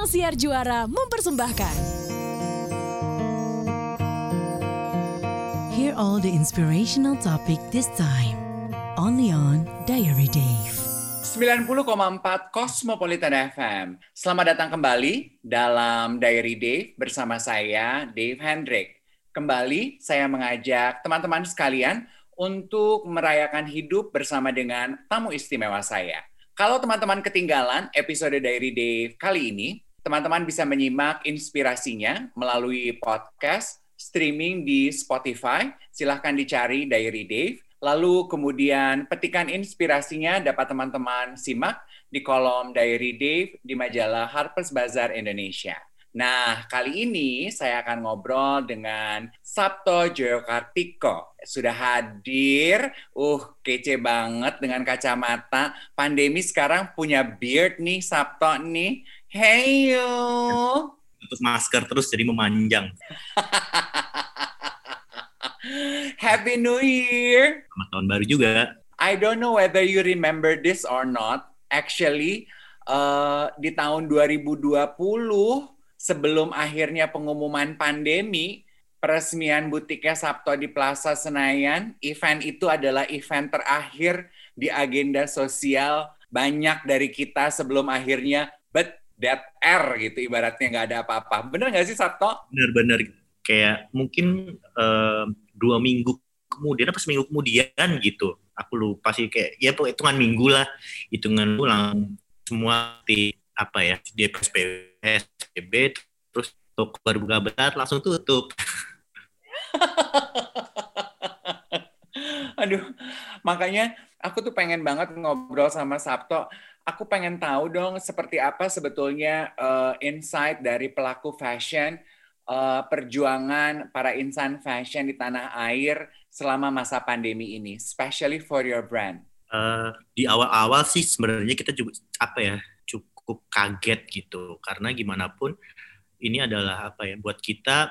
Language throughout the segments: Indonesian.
Ruang Siar Juara mempersembahkan. Hear all the inspirational topic this time. Only on Diary Dave. 90,4 Cosmopolitan FM. Selamat datang kembali dalam Diary Dave bersama saya, Dave Hendrik. Kembali saya mengajak teman-teman sekalian untuk merayakan hidup bersama dengan tamu istimewa saya. Kalau teman-teman ketinggalan episode Diary Dave kali ini, teman-teman bisa menyimak inspirasinya melalui podcast, streaming di Spotify. Silahkan dicari Diary Dave. Lalu kemudian petikan inspirasinya dapat teman-teman simak di kolom Diary Dave di majalah Harper's Bazaar Indonesia. Nah, kali ini saya akan ngobrol dengan Sabto Joyokartiko. Sudah hadir, uh kece banget dengan kacamata. Pandemi sekarang punya beard nih Sabto nih. Hey yo. Untuk masker terus jadi memanjang. Happy New Year. Selamat tahun baru juga. I don't know whether you remember this or not. Actually, uh, di tahun 2020 sebelum akhirnya pengumuman pandemi, peresmian butiknya Sabto di Plaza Senayan, event itu adalah event terakhir di agenda sosial banyak dari kita sebelum akhirnya but that air gitu ibaratnya nggak ada apa-apa. Bener nggak sih Sabto? Bener-bener kayak mungkin uh, dua minggu kemudian apa seminggu kemudian gitu. Aku lupa sih kayak ya hitungan minggu lah, hitungan ulang semua di apa ya di PSBB, PSBB terus toko baru buka benar langsung tutup. Aduh, makanya aku tuh pengen banget ngobrol sama Sabto. Aku pengen tahu dong seperti apa sebetulnya uh, insight dari pelaku fashion, uh, perjuangan para insan fashion di tanah air selama masa pandemi ini, especially for your brand. Uh, di awal-awal sih sebenarnya kita juga apa ya cukup kaget gitu karena gimana pun ini adalah apa ya buat kita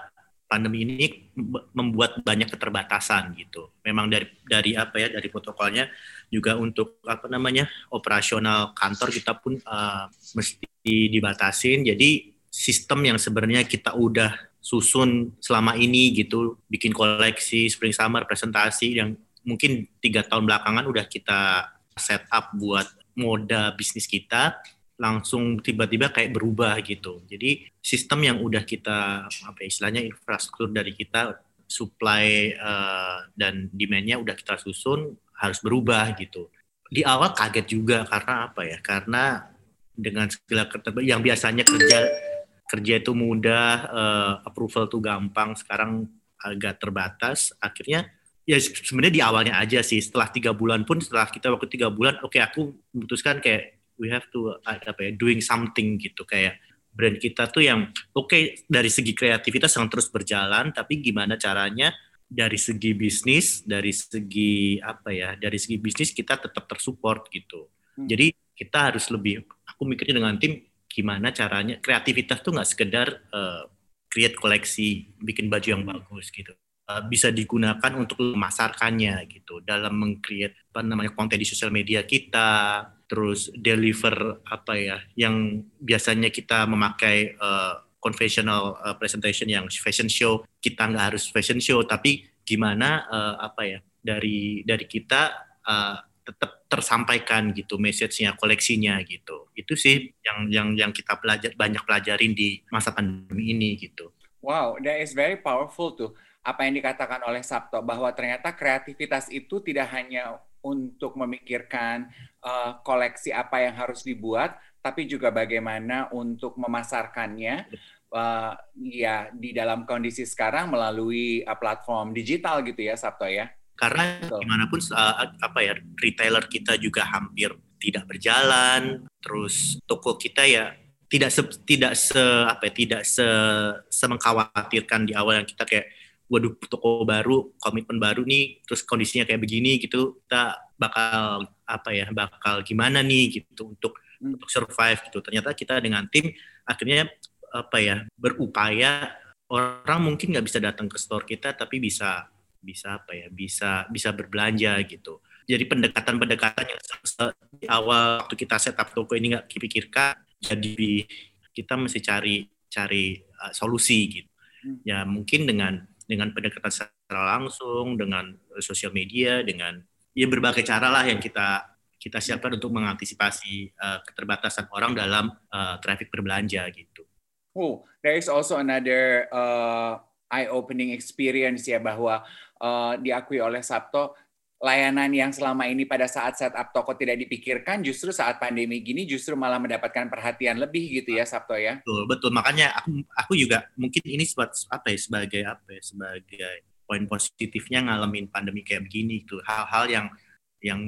pandemi ini membuat banyak keterbatasan gitu. Memang dari dari apa ya dari protokolnya juga untuk apa namanya operasional kantor kita pun uh, mesti dibatasin. Jadi sistem yang sebenarnya kita udah susun selama ini gitu, bikin koleksi spring summer presentasi yang mungkin tiga tahun belakangan udah kita set up buat moda bisnis kita langsung tiba-tiba kayak berubah gitu. Jadi sistem yang udah kita apa ya, istilahnya infrastruktur dari kita supply uh, dan demand-nya udah kita susun harus berubah gitu. Di awal kaget juga karena apa ya? Karena dengan segala yang biasanya kerja kerja itu mudah, uh, approval tuh gampang, sekarang agak terbatas. Akhirnya ya sebenarnya di awalnya aja sih. Setelah tiga bulan pun, setelah kita waktu tiga bulan, oke okay, aku memutuskan kayak we have to apa ya doing something gitu kayak brand kita tuh yang oke okay, dari segi kreativitas yang terus berjalan tapi gimana caranya dari segi bisnis dari segi apa ya dari segi bisnis kita tetap tersupport gitu. Hmm. jadi kita harus lebih aku mikirnya dengan tim gimana caranya kreativitas tuh nggak sekedar uh, create koleksi bikin baju yang bagus gitu. Uh, bisa digunakan untuk memasarkannya gitu. Dalam mengcreate apa namanya konten di sosial media kita terus deliver apa ya yang biasanya kita memakai uh, conventional uh, presentation yang fashion show kita nggak harus fashion show tapi gimana uh, apa ya dari dari kita uh, tetap tersampaikan gitu message-nya koleksinya gitu. Itu sih yang yang yang kita belajar banyak pelajarin di masa pandemi ini gitu. Wow that is very powerful tuh. Apa yang dikatakan oleh Sabto bahwa ternyata kreativitas itu tidak hanya untuk memikirkan uh, koleksi apa yang harus dibuat, tapi juga bagaimana untuk memasarkannya uh, ya di dalam kondisi sekarang melalui uh, platform digital gitu ya Sabto ya. Karena so. gimana pun uh, apa ya retailer kita juga hampir tidak berjalan, terus toko kita ya tidak se, tidak se apa ya, tidak se semengkhawatirkan di awal yang kita kayak waduh toko baru, komitmen baru nih, terus kondisinya kayak begini gitu, kita bakal apa ya, bakal gimana nih gitu untuk. Untuk survive gitu. Ternyata kita dengan tim akhirnya apa ya berupaya orang mungkin nggak bisa datang ke store kita tapi bisa bisa apa ya bisa bisa berbelanja gitu jadi pendekatan-pendekatan yang di awal waktu kita setup toko ini nggak dipikirkan jadi kita mesti cari cari uh, solusi gitu. Hmm. Ya mungkin dengan dengan pendekatan secara langsung, dengan sosial media, dengan ya berbagai cara lah yang kita kita siapkan untuk mengantisipasi uh, keterbatasan orang dalam uh, traffic berbelanja gitu. Oh, there is also another uh, eye-opening experience ya bahwa uh, diakui oleh Sabto layanan yang selama ini pada saat setup toko tidak dipikirkan justru saat pandemi gini justru malah mendapatkan perhatian lebih gitu ya Sabto ya. Betul, betul. Makanya aku aku juga mungkin ini sebat, apa ya sebagai apa ya sebagai poin positifnya ngalamin pandemi kayak begini itu hal-hal yang yang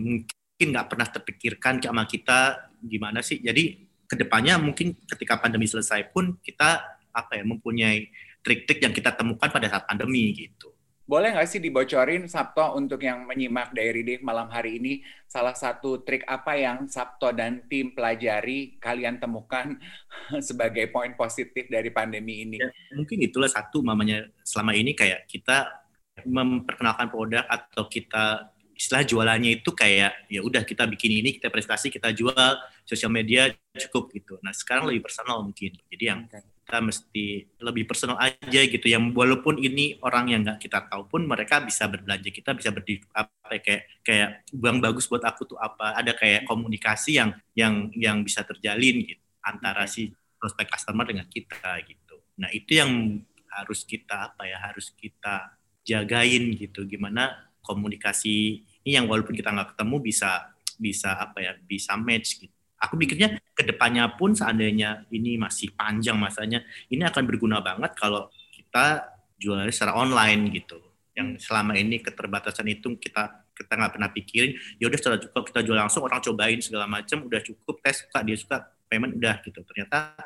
mungkin nggak pernah terpikirkan sama kita gimana sih. Jadi ke depannya mungkin ketika pandemi selesai pun kita apa ya mempunyai trik-trik yang kita temukan pada saat pandemi gitu boleh nggak sih dibocorin Sabto untuk yang menyimak Diary Dave malam hari ini salah satu trik apa yang Sabto dan tim pelajari kalian temukan sebagai poin positif dari pandemi ini? Ya, mungkin itulah satu mamanya selama ini kayak kita memperkenalkan produk atau kita istilah jualannya itu kayak ya udah kita bikin ini kita prestasi kita jual sosial media cukup gitu. Nah sekarang lebih personal mungkin. Jadi yang kita mesti lebih personal aja gitu. Yang walaupun ini orang yang nggak kita tahu pun mereka bisa berbelanja. Kita bisa berdi apa ya, kayak kayak buang bagus buat aku tuh apa. Ada kayak komunikasi yang yang yang bisa terjalin gitu antara si prospek customer dengan kita gitu. Nah itu yang harus kita apa ya harus kita jagain gitu. Gimana komunikasi ini yang walaupun kita nggak ketemu bisa bisa apa ya bisa match gitu aku pikirnya ke depannya pun seandainya ini masih panjang masanya, ini akan berguna banget kalau kita jualnya secara online gitu. Yang selama ini keterbatasan itu kita kita nggak pernah pikirin, ya udah secara cukup kita jual langsung, orang cobain segala macam, udah cukup tes suka dia suka payment udah gitu. Ternyata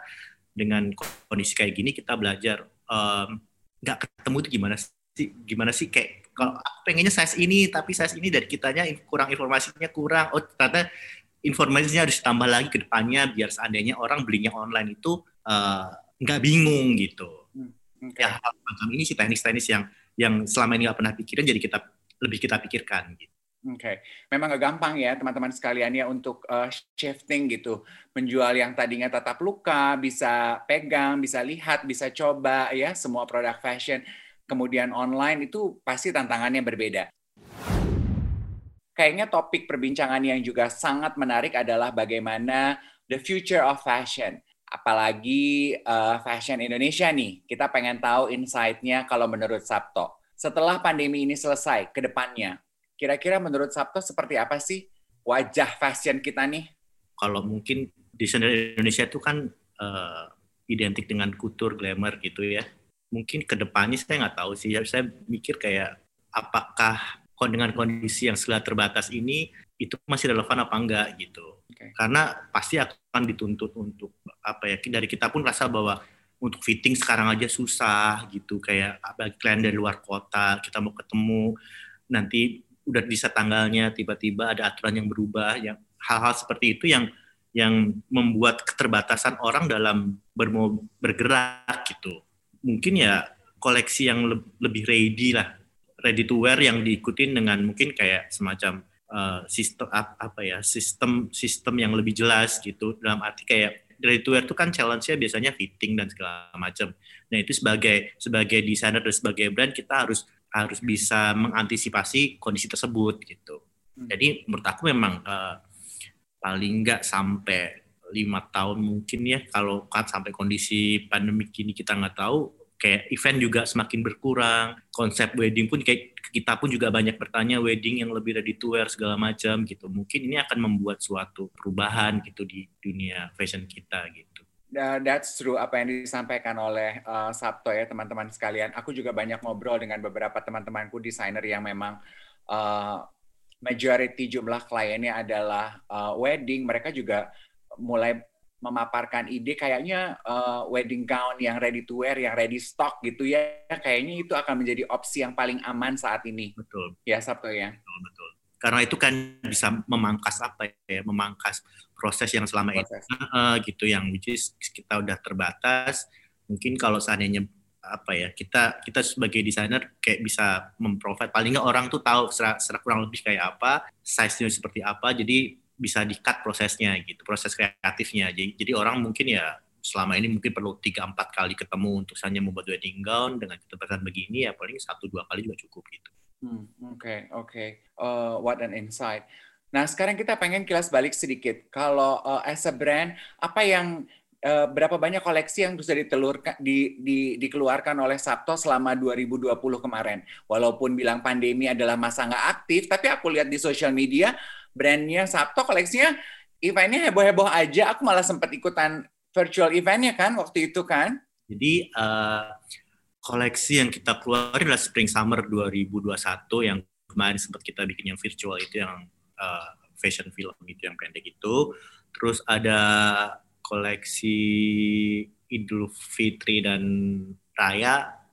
dengan kondisi kayak gini kita belajar nggak um, ketemu itu gimana sih gimana sih kayak kalau aku pengennya size ini tapi size ini dari kitanya kurang informasinya kurang oh ternyata informasinya harus ditambah lagi ke depannya biar seandainya orang belinya online itu uh, nggak bingung gitu. Hmm, okay. Ya hal macam ini sih teknis-teknis yang yang selama ini nggak pernah pikirin jadi kita lebih kita pikirkan gitu. Oke, okay. memang gak gampang ya teman-teman sekalian ya untuk uh, shifting gitu, menjual yang tadinya tatap luka, bisa pegang, bisa lihat, bisa coba ya semua produk fashion, kemudian online itu pasti tantangannya berbeda kayaknya topik perbincangan yang juga sangat menarik adalah bagaimana the future of fashion. Apalagi uh, fashion Indonesia nih, kita pengen tahu insight-nya kalau menurut Sabto. Setelah pandemi ini selesai, ke depannya, kira-kira menurut Sabto seperti apa sih wajah fashion kita nih? Kalau mungkin desainer Indonesia itu kan uh, identik dengan kultur glamour gitu ya. Mungkin ke depannya saya nggak tahu sih. Saya mikir kayak apakah dengan kondisi yang segala terbatas ini itu masih relevan apa enggak gitu. Okay. Karena pasti akan dituntut untuk apa ya dari kita pun rasa bahwa untuk fitting sekarang aja susah gitu kayak bagi klien dari luar kota kita mau ketemu nanti udah bisa tanggalnya tiba-tiba ada aturan yang berubah yang hal-hal seperti itu yang yang membuat keterbatasan orang dalam bergerak gitu mungkin ya koleksi yang le lebih ready lah ready to wear yang diikutin dengan mungkin kayak semacam uh, sistem apa ya sistem sistem yang lebih jelas gitu dalam arti kayak ready to wear itu kan challenge-nya biasanya fitting dan segala macam. Nah itu sebagai sebagai desainer dan sebagai brand kita harus harus bisa mengantisipasi kondisi tersebut gitu. Hmm. Jadi menurut aku memang uh, paling nggak sampai lima tahun mungkin ya kalau kan sampai kondisi pandemi ini kita nggak tahu kayak event juga semakin berkurang, konsep wedding pun kayak kita pun juga banyak bertanya wedding yang lebih ready to wear segala macam gitu. Mungkin ini akan membuat suatu perubahan gitu di dunia fashion kita gitu. That's true apa yang disampaikan oleh uh, Sabto ya teman-teman sekalian. Aku juga banyak ngobrol dengan beberapa teman-temanku desainer yang memang uh, majority jumlah kliennya adalah uh, wedding. Mereka juga mulai memaparkan ide kayaknya uh, wedding gown yang ready to wear, yang ready stock gitu ya, kayaknya itu akan menjadi opsi yang paling aman saat ini. Betul. Ya Sabto ya. Betul betul. Karena itu kan bisa memangkas apa ya, memangkas proses yang selama proses. ini uh, gitu, yang which is kita udah terbatas. Mungkin kalau seandainya apa ya kita kita sebagai desainer kayak bisa memprovide paling nggak orang tuh tahu secara, secara kurang lebih kayak apa size-nya seperti apa jadi bisa di-cut prosesnya gitu, proses kreatifnya. Jadi, jadi orang mungkin ya selama ini mungkin perlu tiga empat kali ketemu untuk hanya membuat wedding gown dengan keterbatasan begini ya paling satu dua kali juga cukup gitu. Oke hmm, oke, okay, okay. uh, what an insight. Nah sekarang kita pengen kilas balik sedikit. Kalau uh, as a brand apa yang uh, berapa banyak koleksi yang sudah ditelurkan di, di, dikeluarkan oleh Sabto selama 2020 kemarin. Walaupun bilang pandemi adalah masa nggak aktif, tapi aku lihat di sosial media brandnya Sabto koleksinya eventnya heboh-heboh aja. Aku malah sempat ikutan virtual eventnya kan waktu itu kan. Jadi uh, koleksi yang kita keluarin adalah Spring Summer 2021 yang kemarin sempat kita bikin yang virtual itu yang uh, fashion film itu yang pendek itu. Terus ada koleksi Idul Fitri dan Raya,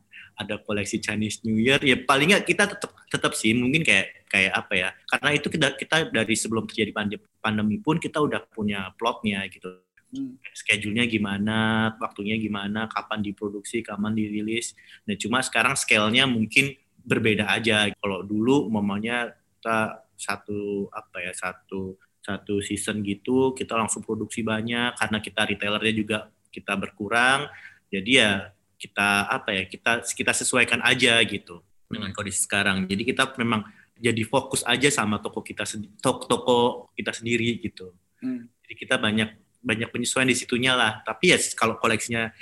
ada koleksi Chinese New Year. Ya paling nggak kita tetap tetap sih mungkin kayak kayak apa ya? Karena itu kita kita dari sebelum terjadi pandemi pun kita udah punya plotnya gitu hmm. schedule-nya gimana, waktunya gimana, kapan diproduksi, kapan dirilis. Nah, cuma sekarang scale-nya mungkin berbeda aja. Kalau dulu mamanya kita satu apa ya, satu satu season gitu kita langsung produksi banyak karena kita retailernya juga kita berkurang. Jadi ya kita apa ya, kita kita sesuaikan aja gitu dengan kondisi sekarang. Jadi kita memang jadi fokus aja sama toko kita toko, toko kita sendiri gitu. Hmm. Jadi kita banyak banyak penyesuaian di situnya lah. Tapi ya kalau koleksinya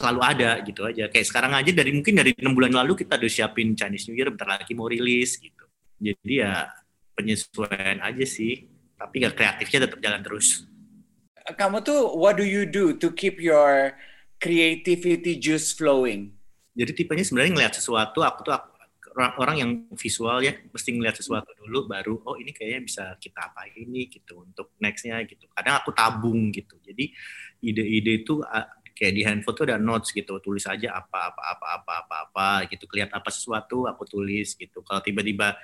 selalu ada gitu aja. Kayak sekarang aja dari mungkin dari enam bulan lalu kita udah siapin Chinese New Year bentar lagi mau rilis gitu. Jadi ya penyesuaian aja sih. Tapi ya kreatifnya tetap jalan terus. Kamu tuh what do you do to keep your creativity juice flowing? Jadi tipenya sebenarnya ngelihat sesuatu, aku tuh aku, orang, yang visual ya mesti ngeliat sesuatu dulu baru oh ini kayaknya bisa kita apa ini gitu untuk nextnya gitu. Kadang aku tabung gitu. Jadi ide-ide itu kayak di handphone tuh ada notes gitu. Tulis aja apa apa apa apa apa apa gitu. Kelihatan apa sesuatu aku tulis gitu. Kalau tiba-tiba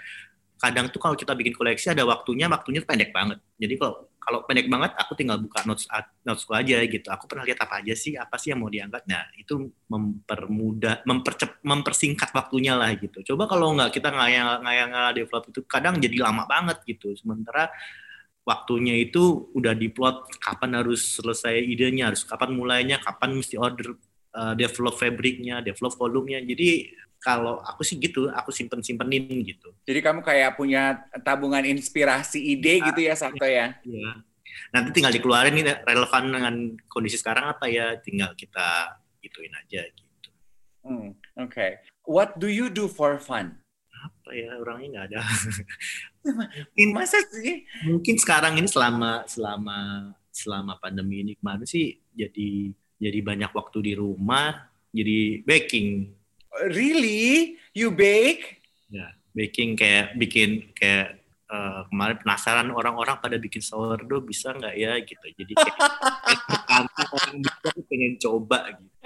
kadang tuh kalau kita bikin koleksi ada waktunya waktunya pendek banget. Jadi kalau kalau pendek banget aku tinggal buka notes notesku aja gitu. Aku pernah lihat apa aja sih apa sih yang mau diangkat? Nah itu mempermudah mempercep mempersingkat waktunya lah gitu. Coba kalau nggak kita ngayang ngayang develop itu kadang jadi lama banget gitu. Sementara waktunya itu udah diplot kapan harus selesai idenya harus kapan mulainya kapan mesti order uh, develop fabriknya develop volumenya. Jadi kalau aku sih gitu, aku simpen simpenin gitu. Jadi kamu kayak punya tabungan inspirasi ide nah, gitu ya Sabto ya? Iya. Nanti tinggal dikeluarin nih relevan dengan kondisi sekarang apa ya, tinggal kita gituin aja gitu. Hmm, Oke. Okay. What do you do for fun? Apa ya orangnya nggak ada. Masa sih? Mungkin sekarang ini selama selama selama pandemi ini kemarin sih jadi jadi banyak waktu di rumah, jadi baking Really? You bake? Ya, baking kayak bikin kayak uh, kemarin penasaran orang-orang pada bikin sourdough bisa nggak ya gitu. Jadi kayak orang bisa pengen coba gitu.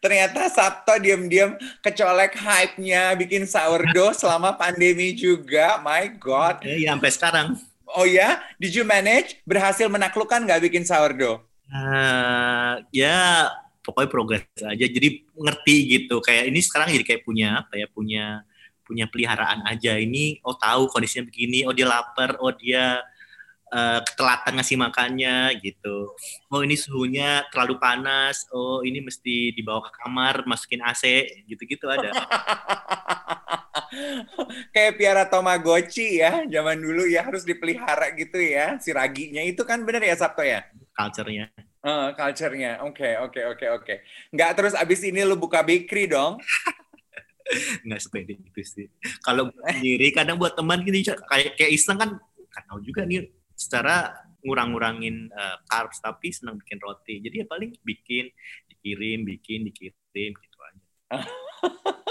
Ternyata Sabto diam-diam kecolek hype-nya bikin sourdough selama pandemi juga. My God. Ya, ya sampai sekarang. Oh ya? Did you manage? Berhasil menaklukkan nggak bikin sourdough? Uh, ya pokoknya progres aja. Jadi ngerti gitu. Kayak ini sekarang jadi kayak punya apa ya punya punya peliharaan aja. Ini oh tahu kondisinya begini oh dia lapar oh dia uh, ketelatan ngasih makannya gitu. Oh ini suhunya terlalu panas oh ini mesti dibawa ke kamar masukin AC gitu-gitu ada. Kayak piara Tamagotchi ya zaman dulu ya harus dipelihara gitu ya si raginya. Itu kan bener ya Sabto ya? Culture-nya Uh, culture-nya. Oke, okay, oke, okay, oke, okay, oke. Nggak terus abis ini lu buka bakery dong? Nggak sepede itu sih. Kalau sendiri, kadang buat teman gini, kayak kayak iseng kan, kan tahu juga nih, secara ngurang-ngurangin uh, carbs, tapi senang bikin roti. Jadi ya paling bikin, dikirim, bikin, dikirim, gitu aja.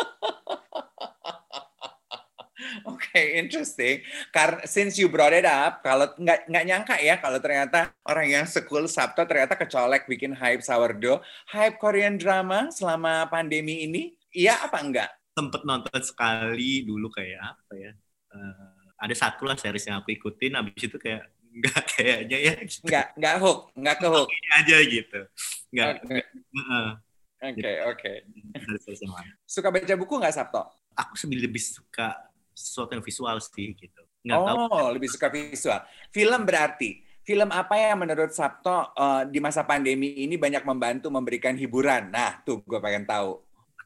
Oke, okay, interesting. Karena since you brought it up, kalau nggak nggak nyangka ya kalau ternyata orang yang sekul Sabto ternyata kecolek bikin hype sourdough, hype Korean drama selama pandemi ini, iya apa enggak? Sempet nonton sekali dulu kayak apa ya? Uh, ada satu lah series yang aku ikutin, habis itu kayak nggak kayaknya ya. Gitu. Nggak nggak hook, nggak ke hook. aja gitu. Nggak. Oke, oke. Suka baca buku nggak Sabto? Aku lebih suka sesuatu yang visual sih gitu. Nggak oh, tahu. lebih suka visual. Film berarti film apa yang menurut Sabto uh, di masa pandemi ini banyak membantu memberikan hiburan? Nah, tuh gue pengen tahu.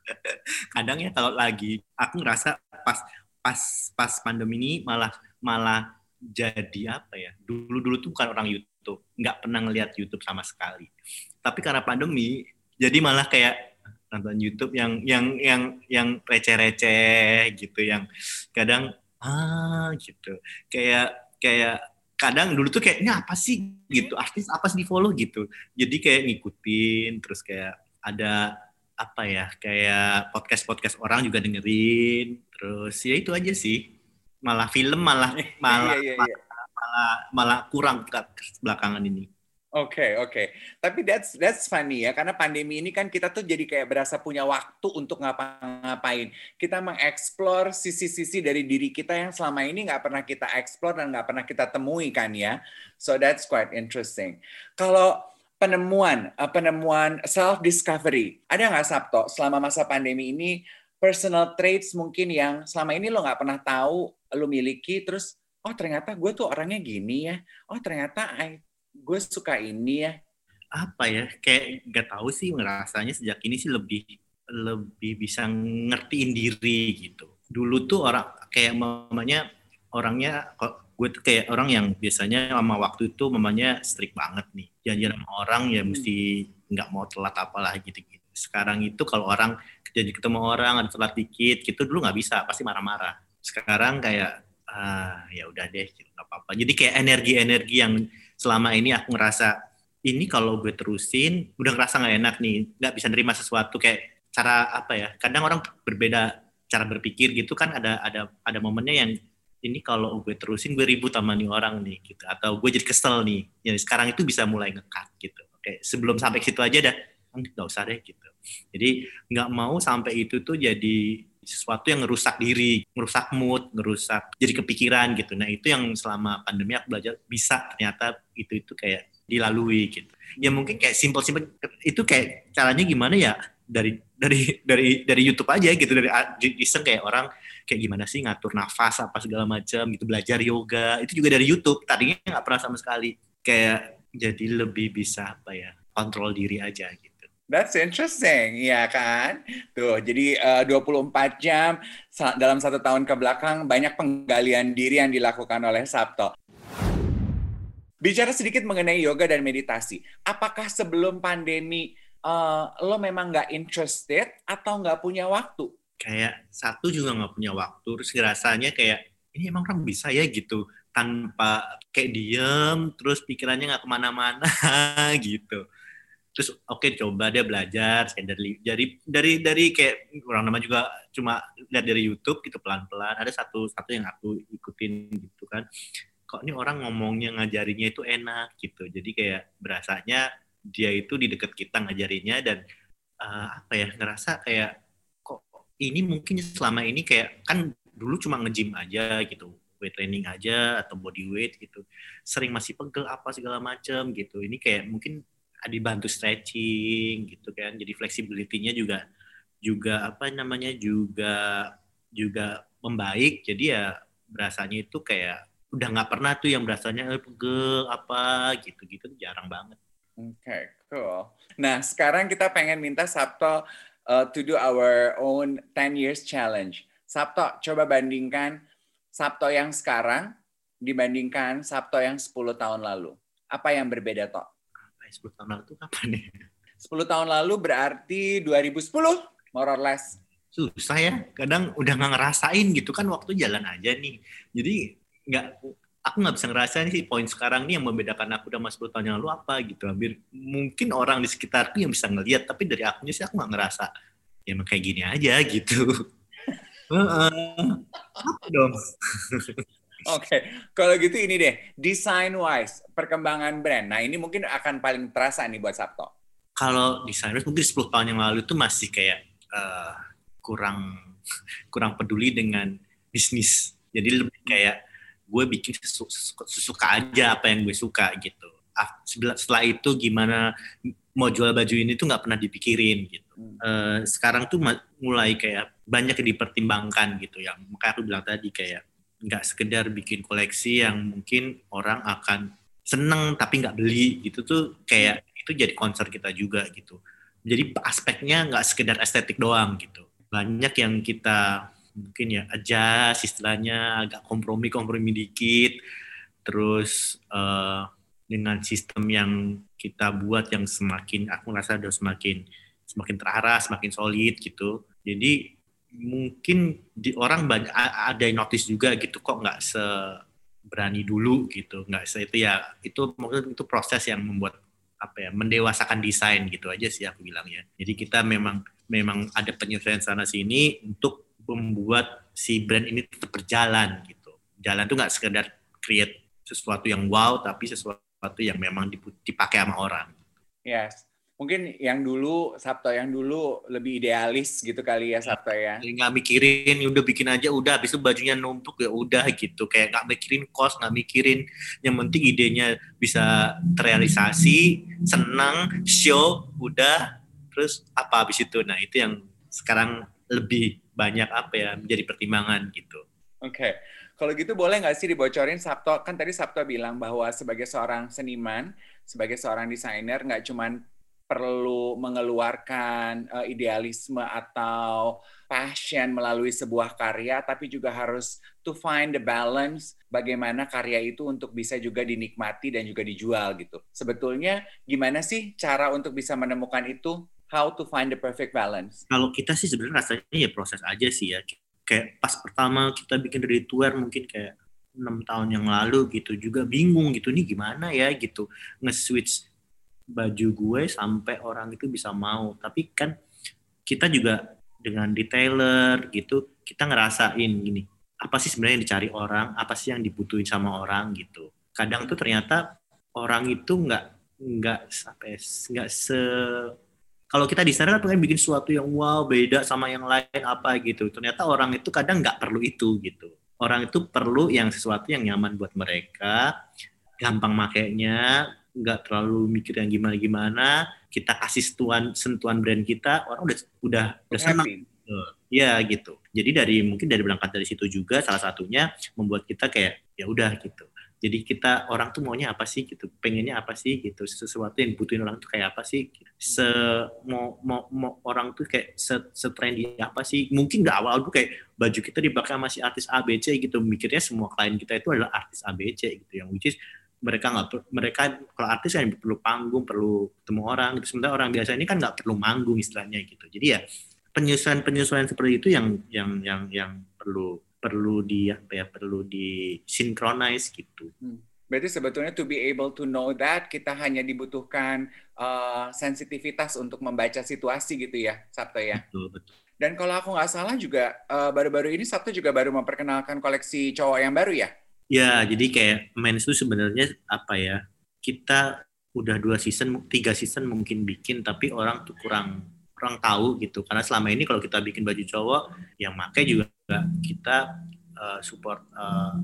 Kadang ya kalau lagi, aku ngerasa pas pas pas pandemi ini malah malah jadi apa ya? Dulu dulu tuh bukan orang YouTube, nggak pernah ngeliat YouTube sama sekali. Tapi karena pandemi, jadi malah kayak nonton YouTube yang yang yang yang receh-receh gitu, yang kadang ah gitu, kayak kayak kadang dulu tuh kayaknya apa sih? gitu artis apa sih di follow? gitu. Jadi kayak ngikutin terus kayak ada apa ya kayak podcast podcast orang juga dengerin terus ya itu aja sih. Malah film malah malah yeah, yeah. malah, malah malah kurang belakangan ini Oke, okay, oke. Okay. Tapi that's that's funny ya karena pandemi ini kan kita tuh jadi kayak berasa punya waktu untuk ngapa-ngapain. Kita mengeksplor sisi-sisi dari diri kita yang selama ini nggak pernah kita eksplor dan nggak pernah kita temui kan ya. So that's quite interesting. Kalau penemuan uh, penemuan self discovery ada nggak Sabto selama masa pandemi ini personal traits mungkin yang selama ini lo nggak pernah tahu lo miliki terus oh ternyata gue tuh orangnya gini ya. Oh ternyata I gue suka ini ya. Apa ya? Kayak nggak tahu sih ngerasanya sejak ini sih lebih lebih bisa ngertiin diri gitu. Dulu tuh orang kayak mamanya orangnya kok gue tuh kayak orang yang biasanya sama waktu itu mamanya strict banget nih. Janjian sama orang ya hmm. mesti nggak mau telat apalah gitu gitu sekarang itu kalau orang jadi ketemu orang ada telat dikit gitu dulu nggak bisa pasti marah-marah. Sekarang kayak ah ya udah deh gitu, nggak apa-apa. Jadi kayak energi-energi yang selama ini aku ngerasa ini kalau gue terusin udah ngerasa nggak enak nih nggak bisa nerima sesuatu. Kayak cara apa ya kadang orang berbeda cara berpikir gitu kan ada ada ada momennya yang ini kalau gue terusin gue ribut sama nih orang nih gitu. Atau gue jadi kesel nih. Ya sekarang itu bisa mulai ngekat gitu. Oke sebelum sampai situ aja dah nggak usah deh gitu. Jadi nggak mau sampai itu tuh jadi sesuatu yang ngerusak diri, ngerusak mood, ngerusak jadi kepikiran gitu. Nah itu yang selama pandemi aku belajar bisa ternyata itu itu kayak dilalui gitu. Ya mungkin kayak simpel-simpel itu kayak caranya gimana ya dari dari dari dari YouTube aja gitu dari iseng kayak orang kayak gimana sih ngatur nafas apa segala macam gitu belajar yoga itu juga dari YouTube tadinya nggak pernah sama sekali kayak jadi lebih bisa apa ya kontrol diri aja gitu. That's interesting, ya kan? Tuh, jadi eh, uh, 24 jam dalam satu tahun ke belakang banyak penggalian diri yang dilakukan oleh Sabto. Bicara sedikit mengenai yoga dan meditasi, apakah sebelum pandemi uh, lo memang nggak interested atau nggak punya waktu? Kayak satu juga nggak punya waktu, terus rasanya kayak ini emang orang bisa ya gitu tanpa kayak diem, terus pikirannya nggak ke mana-mana gitu terus oke okay, coba dia belajar dari dari dari dari kayak orang nama juga cuma lihat dari YouTube gitu pelan-pelan ada satu satu yang aku ikutin gitu kan. Kok ini orang ngomongnya ngajarinya itu enak gitu. Jadi kayak berasanya dia itu di dekat kita ngajarinya dan uh, apa ya ngerasa kayak kok ini mungkin selama ini kayak kan dulu cuma nge-gym aja gitu weight training aja atau body weight gitu. Sering masih pegel apa segala macam gitu. Ini kayak mungkin dibantu stretching gitu kan jadi fleksibilitinya juga juga apa namanya juga juga membaik jadi ya berasanya itu kayak udah nggak pernah tuh yang berasanya eh, pegel apa gitu gitu jarang banget. Oke, okay, cool. Nah, sekarang kita pengen minta Sabto uh, to do our own 10 years challenge. Sabto, coba bandingkan Sabto yang sekarang dibandingkan Sabto yang 10 tahun lalu. Apa yang berbeda, Tok? 10 tahun lalu itu kapan ya? 10 tahun lalu berarti 2010, more or less. Susah ya, kadang udah nggak ngerasain gitu kan waktu jalan aja nih. Jadi nggak aku nggak bisa ngerasain sih poin sekarang nih yang membedakan aku sama 10 tahun yang lalu apa gitu. Hampir mungkin orang di sekitarku yang bisa ngelihat, tapi dari akunya sih aku nggak ngerasa. Ya emang kayak gini aja gitu. apa dong? Oke, okay. kalau gitu ini deh, design wise, perkembangan brand. Nah ini mungkin akan paling terasa nih buat Sabto. Kalau design wise mungkin 10 tahun yang lalu itu masih kayak uh, kurang kurang peduli dengan bisnis. Jadi lebih kayak gue bikin sesuka aja apa yang gue suka gitu. Setelah itu gimana mau jual baju ini tuh nggak pernah dipikirin gitu. Uh, sekarang tuh mulai kayak banyak yang dipertimbangkan gitu ya. Makanya aku bilang tadi kayak nggak sekedar bikin koleksi yang mungkin orang akan seneng tapi nggak beli. Gitu tuh kayak itu jadi concern kita juga gitu. Jadi aspeknya nggak sekedar estetik doang gitu. Banyak yang kita mungkin ya aja istilahnya agak kompromi kompromi dikit. Terus uh, dengan sistem yang kita buat yang semakin aku rasa udah semakin semakin terarah semakin solid gitu. Jadi mungkin di orang banyak ada yang notice juga gitu kok nggak se berani dulu gitu nggak se itu ya itu mungkin itu proses yang membuat apa ya mendewasakan desain gitu aja sih aku bilang ya. Jadi kita memang memang ada penyesuaian sana sini untuk membuat si brand ini tetap berjalan gitu. Jalan tuh nggak sekedar create sesuatu yang wow tapi sesuatu yang memang dipakai sama orang. Yes mungkin yang dulu Sabto yang dulu lebih idealis gitu kali ya Sabto ya. Nggak mikirin, udah bikin aja, udah habis itu bajunya numpuk ya udah gitu. Kayak nggak mikirin kos, nggak mikirin. Yang penting idenya bisa terrealisasi, senang, show, udah. Terus apa habis itu? Nah itu yang sekarang lebih banyak apa ya menjadi pertimbangan gitu. Oke. Okay. Kalau gitu boleh nggak sih dibocorin Sabto? Kan tadi Sabto bilang bahwa sebagai seorang seniman, sebagai seorang desainer nggak cuman perlu mengeluarkan uh, idealisme atau passion melalui sebuah karya, tapi juga harus to find the balance bagaimana karya itu untuk bisa juga dinikmati dan juga dijual gitu. Sebetulnya gimana sih cara untuk bisa menemukan itu? How to find the perfect balance? Kalau kita sih sebenarnya rasanya ya proses aja sih ya. Kayak pas pertama kita bikin wear mungkin kayak enam tahun yang lalu gitu juga bingung gitu nih gimana ya gitu nge-switch baju gue sampai orang itu bisa mau. Tapi kan kita juga dengan detailer gitu kita ngerasain gini apa sih sebenarnya yang dicari orang? Apa sih yang dibutuhin sama orang gitu? Kadang tuh ternyata orang itu nggak nggak sampai nggak se kalau kita di sana kan pengen bikin sesuatu yang wow beda sama yang lain apa gitu. Ternyata orang itu kadang nggak perlu itu gitu. Orang itu perlu yang sesuatu yang nyaman buat mereka gampang makainya nggak terlalu mikir yang gimana gimana kita kasih sentuhan sentuhan brand kita orang udah udah udah senang. Ya gitu. Jadi dari mungkin dari berangkat dari situ juga salah satunya membuat kita kayak ya udah gitu. Jadi kita orang tuh maunya apa sih gitu? Pengennya apa sih gitu? Sesuatu yang dibutuhin orang tuh kayak apa sih se mau mau, mau orang tuh kayak se, se trendy apa sih? Mungkin nggak awal tuh kayak baju kita dipakai masih artis ABC gitu. Mikirnya semua klien kita itu adalah artis ABC gitu. Yang which is mereka nggak mereka kalau artis kan perlu panggung perlu ketemu orang gitu sementara orang biasa ini kan nggak perlu manggung istilahnya gitu jadi ya penyesuaian penyesuaian seperti itu yang yang yang yang perlu perlu di apa ya perlu di synchronize gitu hmm. Berarti sebetulnya to be able to know that kita hanya dibutuhkan uh, sensitivitas untuk membaca situasi gitu ya, Sabto ya. Betul, betul. Dan kalau aku nggak salah juga uh, baru-baru ini Sabto juga baru memperkenalkan koleksi cowok yang baru ya? Ya, jadi kayak mens itu sebenarnya apa ya? Kita udah dua season, tiga season mungkin bikin, tapi orang tuh kurang kurang tahu gitu. Karena selama ini kalau kita bikin baju cowok, yang make juga kita uh, support uh,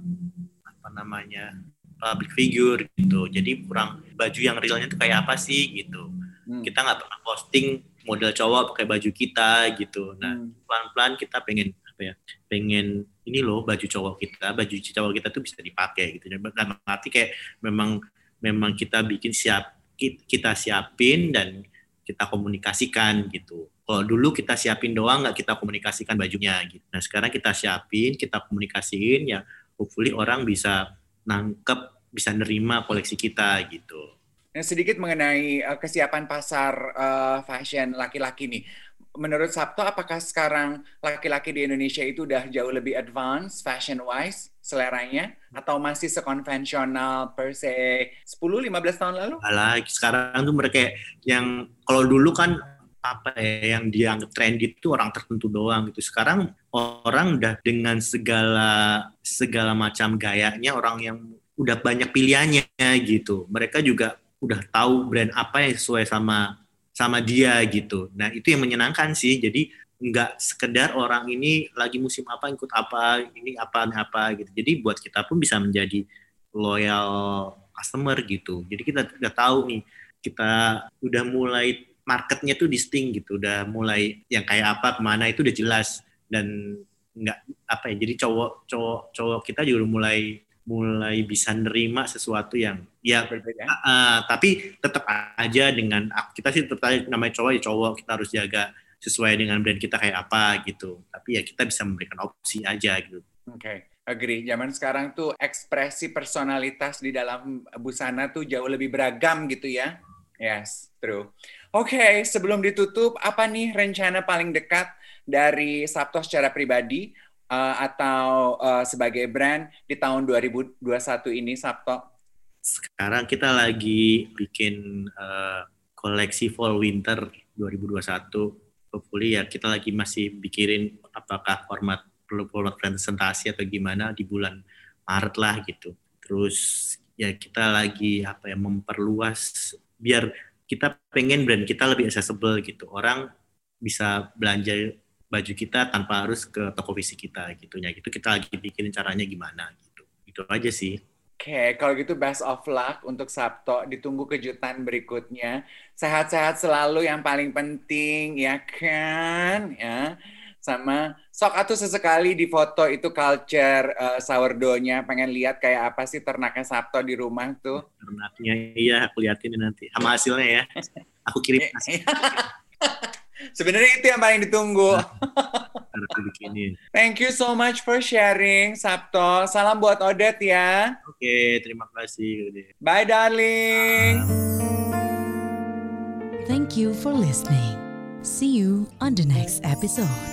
apa namanya public figure gitu. Jadi kurang baju yang realnya tuh kayak apa sih gitu. Hmm. Kita nggak pernah posting model cowok pakai baju kita gitu. Nah, hmm. pelan-pelan kita pengen apa ya? Pengen ini loh baju cowok kita, baju cowok kita tuh bisa dipakai gitu. Dan arti kayak memang memang kita bikin siap kita siapin dan kita komunikasikan gitu. Kalau dulu kita siapin doang nggak kita komunikasikan bajunya gitu. Nah sekarang kita siapin, kita komunikasiin ya hopefully orang bisa nangkep, bisa nerima koleksi kita gitu. Nah, sedikit mengenai uh, kesiapan pasar uh, fashion laki-laki nih menurut Sabto apakah sekarang laki-laki di Indonesia itu udah jauh lebih advance fashion wise seleranya atau masih sekonvensional per se 10 15 tahun lalu? Alah, sekarang tuh mereka yang kalau dulu kan apa ya yang dianggap trendy itu orang tertentu doang gitu. Sekarang orang udah dengan segala segala macam gayanya orang yang udah banyak pilihannya gitu. Mereka juga udah tahu brand apa yang sesuai sama sama dia gitu. Nah itu yang menyenangkan sih. Jadi nggak sekedar orang ini lagi musim apa ikut apa ini apa apa gitu. Jadi buat kita pun bisa menjadi loyal customer gitu. Jadi kita udah tahu nih kita udah mulai marketnya tuh distinct gitu. Udah mulai yang kayak apa ke mana itu udah jelas dan nggak apa ya. Jadi cowok cowok cowok kita juga udah mulai mulai bisa nerima sesuatu yang ya Berbeda. uh, tapi tetap aja dengan kita sih tetap aja namanya cowok ya cowok kita harus jaga sesuai dengan brand kita kayak apa gitu tapi ya kita bisa memberikan opsi aja gitu Oke, agree. Zaman sekarang tuh ekspresi personalitas di dalam busana tuh jauh lebih beragam gitu ya. Yes, true. Oke, sebelum ditutup, apa nih rencana paling dekat dari Sabto secara pribadi uh, atau uh, sebagai brand di tahun 2021 ini, Sabto? sekarang kita lagi bikin uh, koleksi fall winter 2021 hopefully ya kita lagi masih pikirin apakah format perlu format presentasi atau gimana di bulan Maret lah gitu. Terus ya kita lagi apa ya memperluas biar kita pengen brand kita lebih accessible gitu. Orang bisa belanja baju kita tanpa harus ke toko fisik kita gitu ya gitu kita lagi bikin caranya gimana gitu itu aja sih Oke, kalau gitu best of luck untuk Sabto. Ditunggu kejutan berikutnya. Sehat-sehat selalu yang paling penting, ya kan? Ya. Sama sok atuh sesekali di foto itu culture uh, sourdough-nya. Pengen lihat kayak apa sih ternaknya Sabto di rumah tuh. ternaknya iya aku liatin nanti sama hasilnya ya aku kirim hasil Sebenarnya itu yang paling ditunggu. Bikinin Thank you so much for sharing, Sabto. Salam buat Odet ya. oke terima kasih. Bye, darling. Thank you for listening. See you on the next episode.